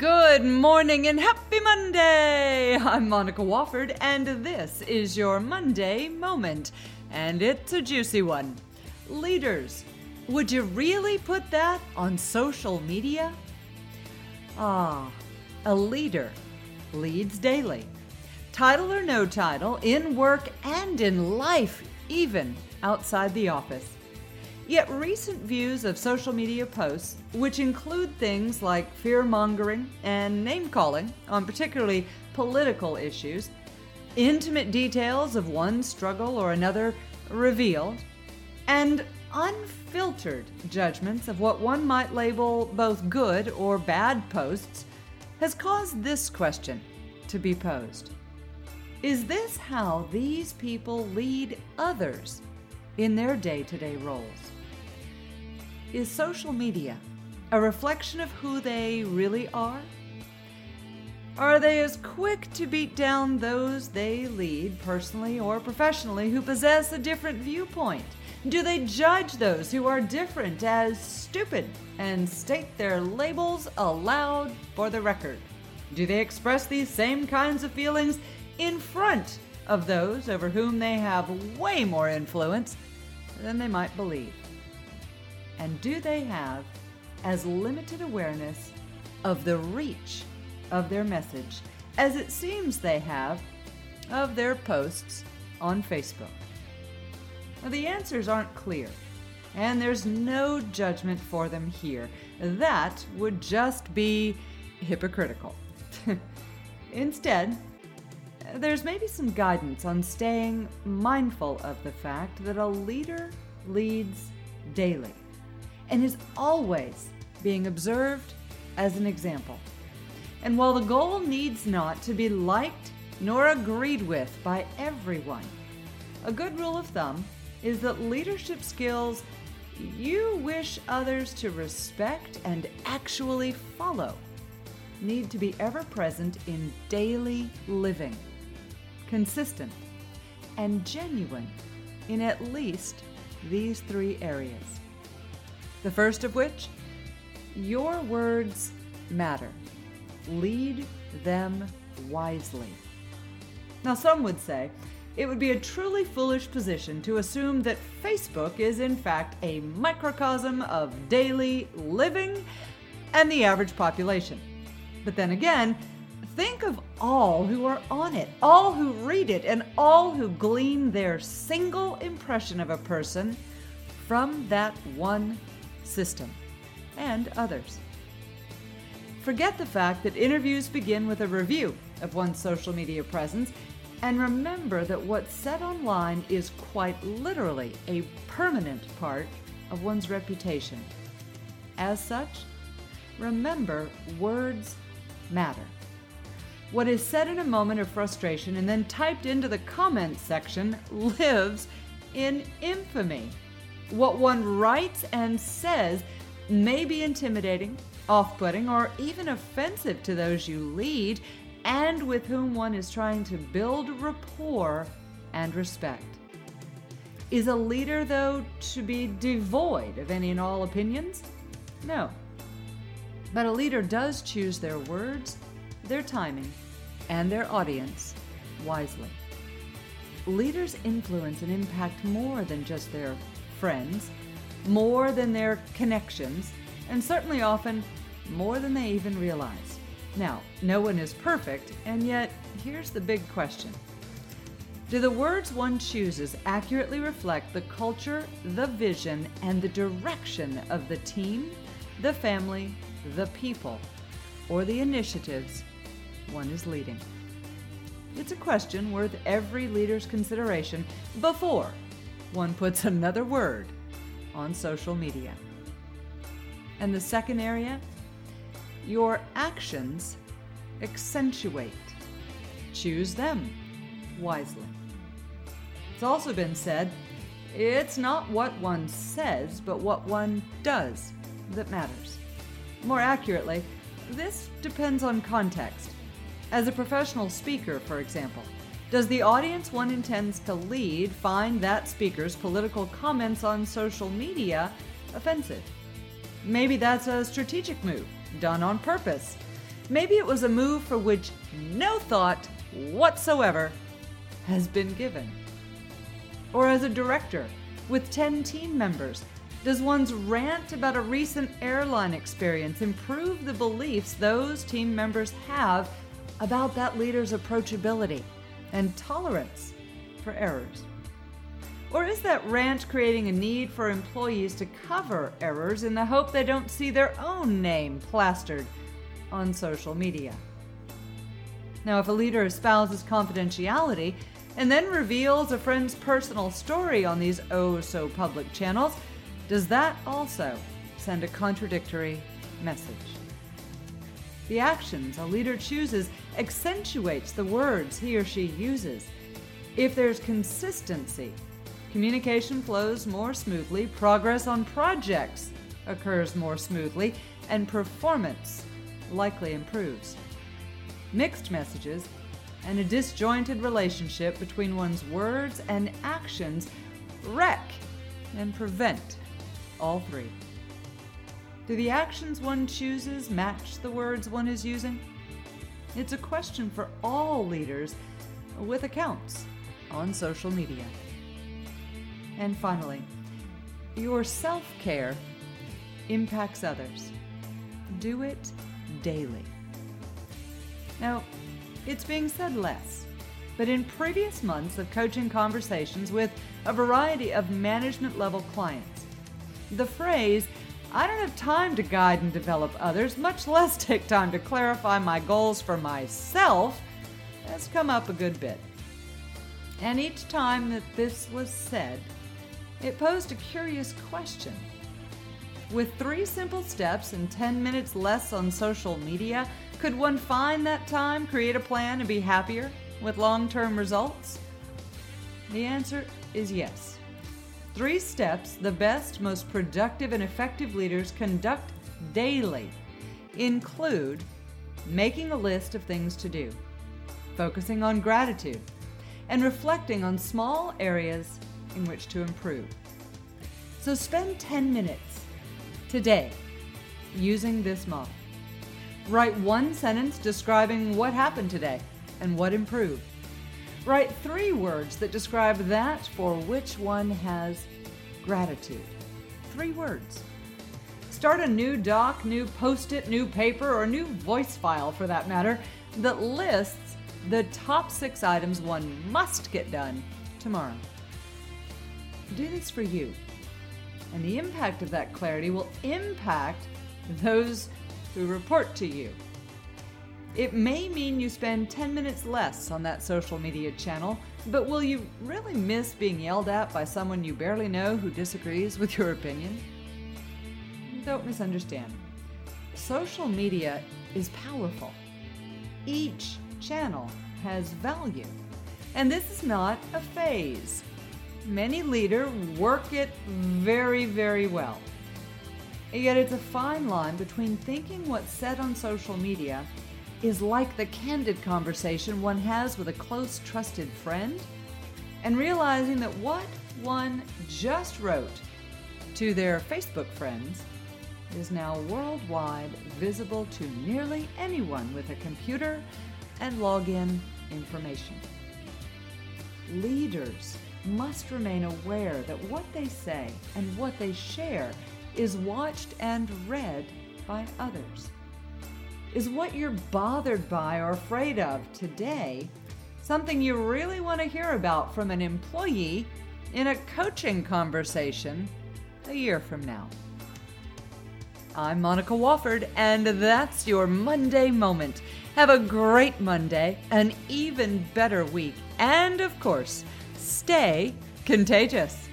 Good morning and happy Monday! I'm Monica Wofford, and this is your Monday moment. And it's a juicy one. Leaders, would you really put that on social media? Ah, a leader leads daily. Title or no title, in work and in life, even outside the office. Yet recent views of social media posts, which include things like fear mongering and name calling on particularly political issues, intimate details of one struggle or another revealed, and unfiltered judgments of what one might label both good or bad posts, has caused this question to be posed Is this how these people lead others in their day to day roles? Is social media a reflection of who they really are? Are they as quick to beat down those they lead, personally or professionally, who possess a different viewpoint? Do they judge those who are different as stupid and state their labels aloud for the record? Do they express these same kinds of feelings in front of those over whom they have way more influence than they might believe? And do they have as limited awareness of the reach of their message as it seems they have of their posts on Facebook? Now, the answers aren't clear, and there's no judgment for them here. That would just be hypocritical. Instead, there's maybe some guidance on staying mindful of the fact that a leader leads daily and is always being observed as an example. And while the goal needs not to be liked nor agreed with by everyone, a good rule of thumb is that leadership skills you wish others to respect and actually follow need to be ever present in daily living, consistent, and genuine in at least these three areas. The first of which, your words matter. Lead them wisely. Now, some would say it would be a truly foolish position to assume that Facebook is, in fact, a microcosm of daily living and the average population. But then again, think of all who are on it, all who read it, and all who glean their single impression of a person from that one system, and others. Forget the fact that interviews begin with a review of one's social media presence, and remember that what's said online is quite literally a permanent part of one's reputation. As such, remember words matter. What is said in a moment of frustration and then typed into the comments section lives in infamy what one writes and says may be intimidating, off putting, or even offensive to those you lead and with whom one is trying to build rapport and respect. Is a leader, though, to be devoid of any and all opinions? No. But a leader does choose their words, their timing, and their audience wisely. Leaders influence and impact more than just their friends, more than their connections, and certainly often more than they even realize. Now, no one is perfect, and yet here's the big question Do the words one chooses accurately reflect the culture, the vision, and the direction of the team, the family, the people, or the initiatives one is leading? It's a question worth every leader's consideration before one puts another word on social media. And the second area, your actions accentuate. Choose them wisely. It's also been said it's not what one says, but what one does that matters. More accurately, this depends on context. As a professional speaker, for example, does the audience one intends to lead find that speaker's political comments on social media offensive? Maybe that's a strategic move, done on purpose. Maybe it was a move for which no thought whatsoever has been given. Or as a director with 10 team members, does one's rant about a recent airline experience improve the beliefs those team members have about that leader's approachability and tolerance for errors? Or is that rant creating a need for employees to cover errors in the hope they don't see their own name plastered on social media? Now, if a leader espouses confidentiality and then reveals a friend's personal story on these oh so public channels, does that also send a contradictory message? The actions a leader chooses accentuates the words he or she uses. If there's consistency, communication flows more smoothly, progress on projects occurs more smoothly, and performance likely improves. Mixed messages and a disjointed relationship between one's words and actions wreck and prevent all three. Do the actions one chooses match the words one is using? It's a question for all leaders with accounts on social media. And finally, your self care impacts others. Do it daily. Now, it's being said less, but in previous months of coaching conversations with a variety of management level clients, the phrase, I don't have time to guide and develop others, much less take time to clarify my goals for myself, has come up a good bit. And each time that this was said, it posed a curious question. With three simple steps and 10 minutes less on social media, could one find that time, create a plan, and be happier with long term results? The answer is yes. Three steps the best, most productive, and effective leaders conduct daily include making a list of things to do, focusing on gratitude, and reflecting on small areas in which to improve. So spend 10 minutes today using this model. Write one sentence describing what happened today and what improved. Write three words that describe that for which one has gratitude. Three words. Start a new doc, new post it, new paper, or new voice file for that matter that lists the top six items one must get done tomorrow. Do this for you. And the impact of that clarity will impact those who report to you. It may mean you spend 10 minutes less on that social media channel, but will you really miss being yelled at by someone you barely know who disagrees with your opinion? Don't misunderstand. Social media is powerful. Each channel has value. And this is not a phase. Many leaders work it very, very well. Yet it's a fine line between thinking what's said on social media is like the candid conversation one has with a close, trusted friend, and realizing that what one just wrote to their Facebook friends is now worldwide visible to nearly anyone with a computer and login information. Leaders must remain aware that what they say and what they share is watched and read by others. Is what you're bothered by or afraid of today something you really want to hear about from an employee in a coaching conversation a year from now? I'm Monica Wofford, and that's your Monday Moment. Have a great Monday, an even better week, and of course, stay contagious.